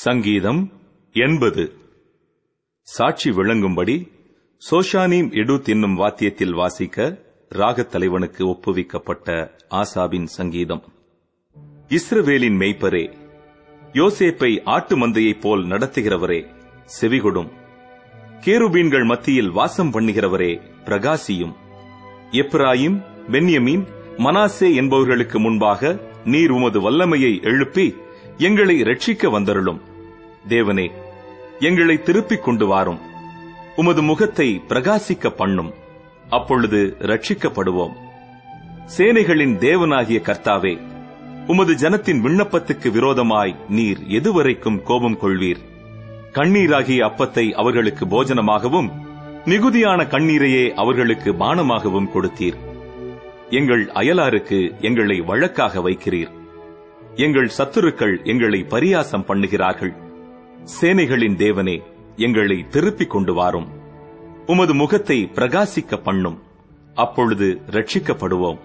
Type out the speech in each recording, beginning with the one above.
சங்கீதம் எண்பது. சாட்சி விளங்கும்படி சோஷானீம் எடு என்னும் வாத்தியத்தில் வாசிக்க ராகத் தலைவனுக்கு ஒப்புவிக்கப்பட்ட ஆசாபின் சங்கீதம். இஸ்ரவேலின் மெய்ப்பரே யோசேப்பை ஆட்டு மந்தையைப் போல் நடத்துகிறவரே செவிகொடும். கேருபீன்கள் மத்தியில் வாசம் பண்ணுகிறவரே பிரகாசியும். எப்ராயிம் பென்யமீன் மனாசே என்பவர்களுக்கு முன்பாக நீர் உமது வல்லமையை எழுப்பி எங்களை ரட்சிக்க வந்தருளும். தேவனே எங்களை திருப்பிக் கொண்டு வாரும். உமது முகத்தை பிரகாசிக்க பண்ணும். அப்பொழுது ரட்சிக்கப்படுவோம் சேனைகளின் தேவனாகிய கர்த்தாவே உமது ஜனத்தின் விண்ணப்பத்துக்கு விரோதமாய் நீர் எதுவரைக்கும் கோபம் கொள்வீர். கண்ணீராகிய அப்பத்தை அவர்களுக்கு போஜனமாகவும் மிகுதியான கண்ணீரையே அவர்களுக்கு பானமாகவும் கொடுத்தீர். எங்கள் அயலாருக்கு எங்களை வழக்காக வைக்கிறீர். எங்கள் சத்துருக்கள் எங்களை பரியாசம் பண்ணுகிறார்கள். சேனைகளின் தேவனே எங்களை திருப்பிக் கொண்டு வாரும். உமது முகத்தை பிரகாசிக்க பண்ணும். அப்பொழுது ரட்சிக்கப்படுவோம்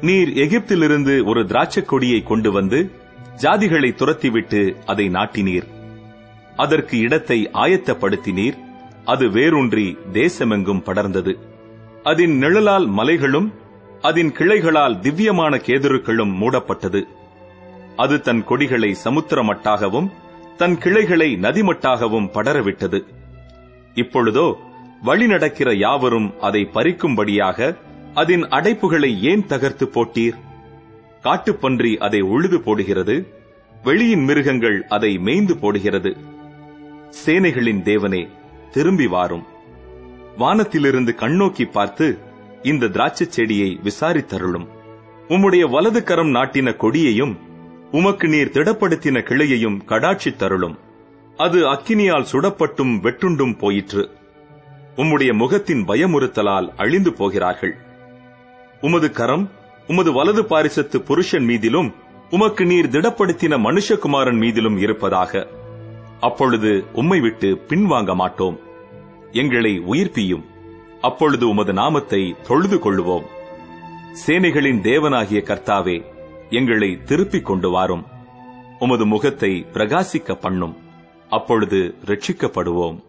நீர் எகிப்திலிருந்து ஒரு திராட்சைக் கொடியை கொண்டு வந்து ஜாதிகளை துரத்திவிட்டு அதை நாட்டினீர். அதற்கு இடத்தை ஆயத்தப்படுத்தினீர். அது வேரூன்றி தேசமெங்கும் படர்ந்தது. அதன் நிழலால் மலைகளும் அதன் கிளைகளால் திவ்யமான கேதுருக்களும் மூடப்பட்டது. அது தன் கொடிகளை சமுத்திரமட்டாகவும் தன் கிளைகளை நதிமட்டாகவும் படரவிட்டது. இப்பொழுதோ வழி நடக்கிற யாவரும் அதை பறிக்கும்படியாக அதன் அடைப்புகளை ஏன் தகர்த்து போட்டீர்? காட்டுப்பன்றி அதை உழுது போடுகிறது வெளியின் மிருகங்கள் அதை மேய்ந்து போடுகிறது. சேனைகளின் தேவனே திரும்பி வாரும். வானத்திலிருந்து கண்ணோக்கி பார்த்து இந்த திராட்சச் செடியை விசாரித்தருளும். உம்முடைய வலது கரம் நாட்டின கொடியையும் உமக்கு நீர் திடப்படுத்தின கிளையையும் கடாட்சி தருளும். அது அக்கினியால் சுடப்பட்டும் வெட்டுண்டும் போயிற்று. உம்முடைய முகத்தின் பயமுறுத்தலால் அழிந்து போகிறார்கள். உமது கரம் உமது வலது பாரிசத்து புருஷன் மீதிலும் உமக்கு நீர் திடப்படுத்தின மனுஷகுமாரன் மீதிலும் இருப்பதாக. அப்பொழுது உம்மை விட்டு பின்வாங்க மாட்டோம். எங்களை உயிர்ப்பியும். அப்பொழுது உமது நாமத்தை தொழுது கொள்ளுவோம். சேனைகளின் தேவனாகிய கர்த்தாவே எங்களை திருப்பிக் கொண்டு வாரும். உமது முகத்தை பிரகாசிக்க பண்ணும். அப்பொழுது ரட்சிக்கப்படுவோம்.